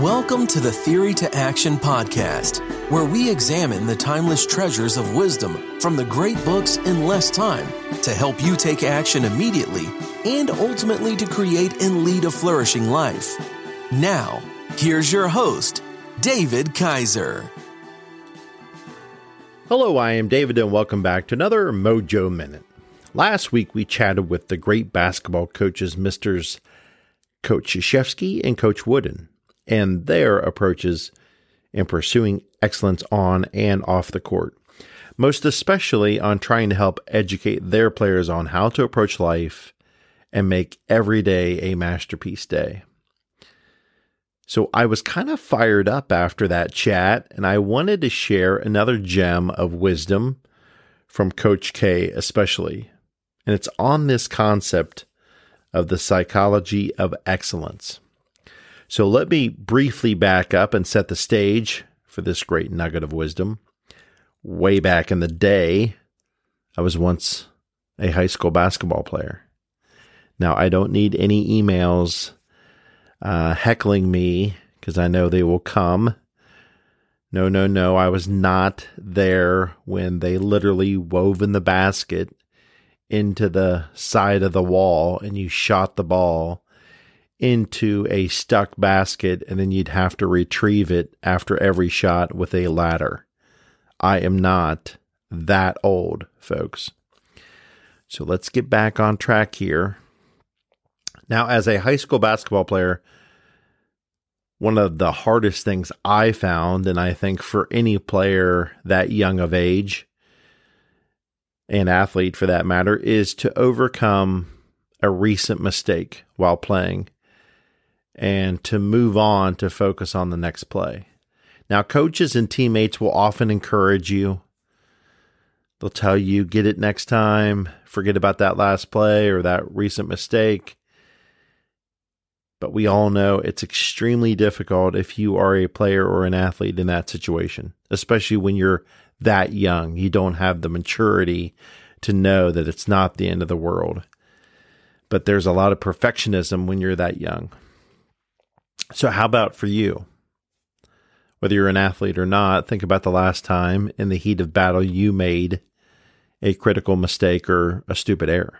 Welcome to the Theory to Action podcast, where we examine the timeless treasures of wisdom from the great books in less time to help you take action immediately and ultimately to create and lead a flourishing life. Now, here's your host, David Kaiser. Hello, I am David, and welcome back to another Mojo Minute. Last week, we chatted with the great basketball coaches, Misters Coach Krzyzewski and Coach Wooden and their approaches in pursuing excellence on and off the court, most especially on trying to help educate their players on how to approach life and make every day a masterpiece day. So I was kind of fired up after that chat, and I wanted to share another gem of wisdom from Coach K, especially. And it's on this concept of the psychology of excellence. So let me briefly back up and set the stage for this great nugget of wisdom. Way back in the day, I was once a high school basketball player. Now, I don't need any emails uh, heckling me because I know they will come. No, no, no. I was not there when they literally wove in the basket into the side of the wall and you shot the ball into a stuck basket and then you'd have to retrieve it after every shot with a ladder. I am not that old, folks. So let's get back on track here. Now, as a high school basketball player, one of the hardest things I found, and I think for any player that young of age, and athlete for that matter, is to overcome a recent mistake while playing and to move on to focus on the next play. Now, coaches and teammates will often encourage you. They'll tell you, get it next time, forget about that last play or that recent mistake. But we all know it's extremely difficult if you are a player or an athlete in that situation, especially when you're that young. You don't have the maturity to know that it's not the end of the world. But there's a lot of perfectionism when you're that young. So, how about for you? Whether you're an athlete or not, think about the last time in the heat of battle you made a critical mistake or a stupid error.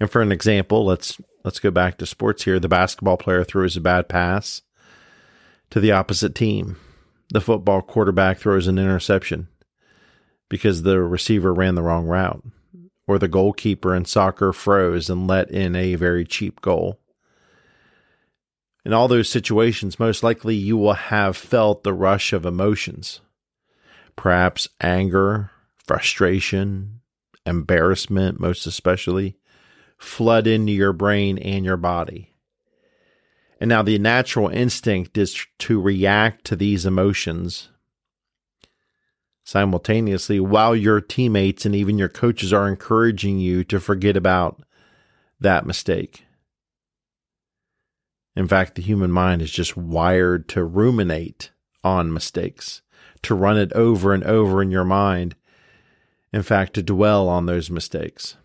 And for an example, let's let's go back to sports here. The basketball player throws a bad pass to the opposite team. The football quarterback throws an interception because the receiver ran the wrong route, or the goalkeeper in soccer froze and let in a very cheap goal. In all those situations, most likely you will have felt the rush of emotions. Perhaps anger, frustration, embarrassment, most especially, flood into your brain and your body. And now the natural instinct is to react to these emotions simultaneously while your teammates and even your coaches are encouraging you to forget about that mistake. In fact, the human mind is just wired to ruminate on mistakes, to run it over and over in your mind. In fact, to dwell on those mistakes.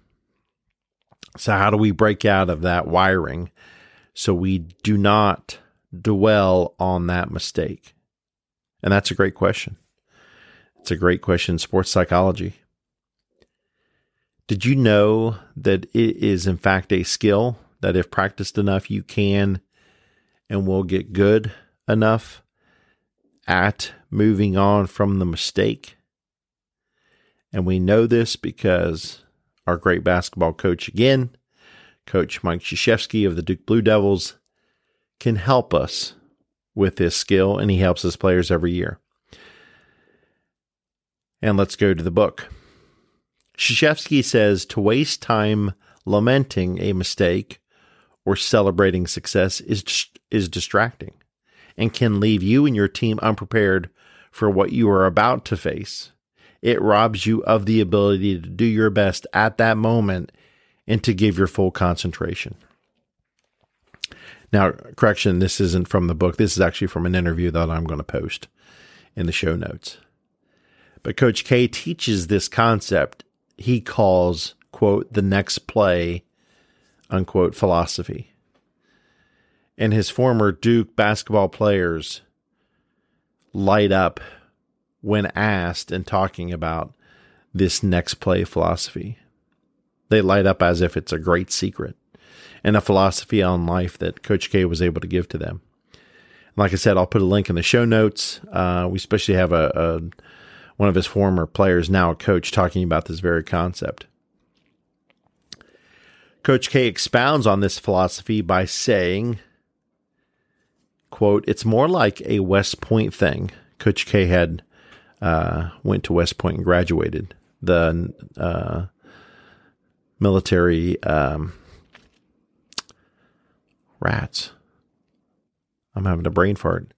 So, how do we break out of that wiring so we do not dwell on that mistake? And that's a great question. It's a great question sports psychology. Did you know that it is, in fact, a skill that, if practiced enough, you can and we'll get good enough at moving on from the mistake. And we know this because our great basketball coach, again, Coach Mike Krzyzewski of the Duke Blue Devils, can help us with this skill, and he helps his players every year. And let's go to the book. Krzyzewski says to waste time lamenting a mistake or celebrating success is is distracting and can leave you and your team unprepared for what you are about to face. It robs you of the ability to do your best at that moment and to give your full concentration. Now, correction, this isn't from the book. This is actually from an interview that I'm going to post in the show notes. But Coach K teaches this concept he calls, quote, the next play unquote philosophy. and his former Duke basketball players light up when asked and talking about this next play philosophy. They light up as if it's a great secret and a philosophy on life that Coach K was able to give to them. Like I said, I'll put a link in the show notes. Uh, we especially have a, a one of his former players, now a coach, talking about this very concept. Coach K expounds on this philosophy by saying, quote, it's more like a West Point thing. Coach K had uh, went to West Point and graduated the uh, military um, rats. I'm having a brain fart.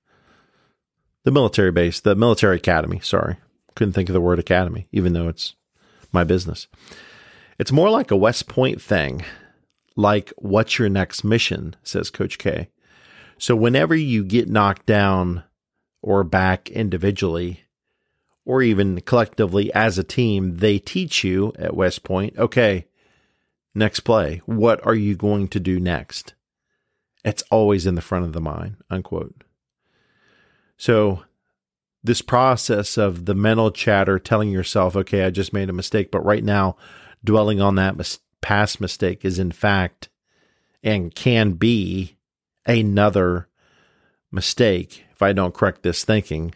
The military base, the military academy. Sorry, couldn't think of the word academy, even though it's my business. It's more like a West Point thing, like what's your next mission, says Coach K. So whenever you get knocked down or back individually, or even collectively as a team, they teach you at West Point, okay, next play, what are you going to do next? It's always in the front of the mind, unquote. So this process of the mental chatter telling yourself, okay, I just made a mistake, but right now dwelling on that mis- past mistake is in fact and can be another mistake if I don't correct this thinking.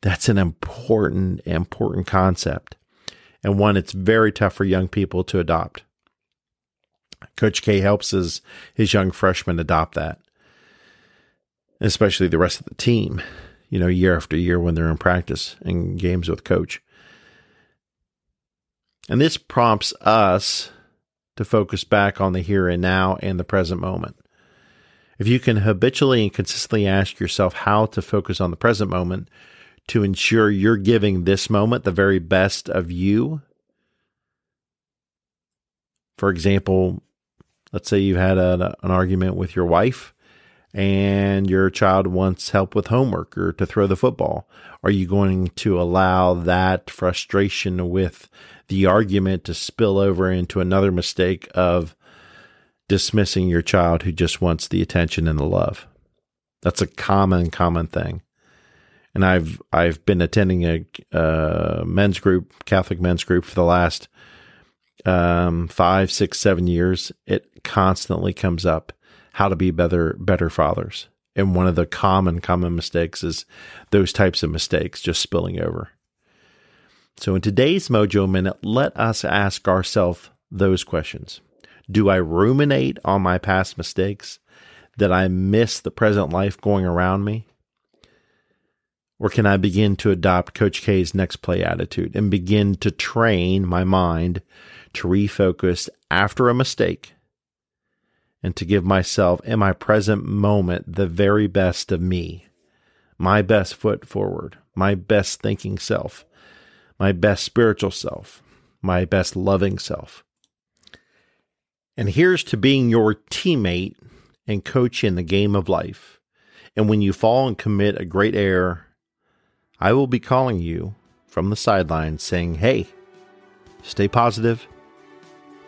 That's an important, important concept and one it's very tough for young people to adopt. Coach K helps his, his young freshmen adopt that, especially the rest of the team, you know, year after year when they're in practice and games with coach. And this prompts us to focus back on the here and now and the present moment. If you can habitually and consistently ask yourself how to focus on the present moment to ensure you're giving this moment the very best of you. For example, let's say you've had a, an argument with your wife and your child wants help with homework or to throw the football. Are you going to allow that frustration with the argument to spill over into another mistake of dismissing your child who just wants the attention and the love? That's a common, common thing. And I've I've been attending a, a men's group, Catholic men's group, for the last um, five, six, seven years. It constantly comes up how to be better better fathers. And one of the common common mistakes is those types of mistakes just spilling over. So in today's Mojo Minute, let us ask ourselves those questions. Do I ruminate on my past mistakes? That I miss the present life going around me? Or can I begin to adopt Coach K's next play attitude and begin to train my mind to refocus after a mistake and to give myself in my present moment the very best of me, my best foot forward, my best thinking self, my best spiritual self, my best loving self. And here's to being your teammate and coach in the game of life. And when you fall and commit a great error, I will be calling you from the sidelines saying, hey, stay positive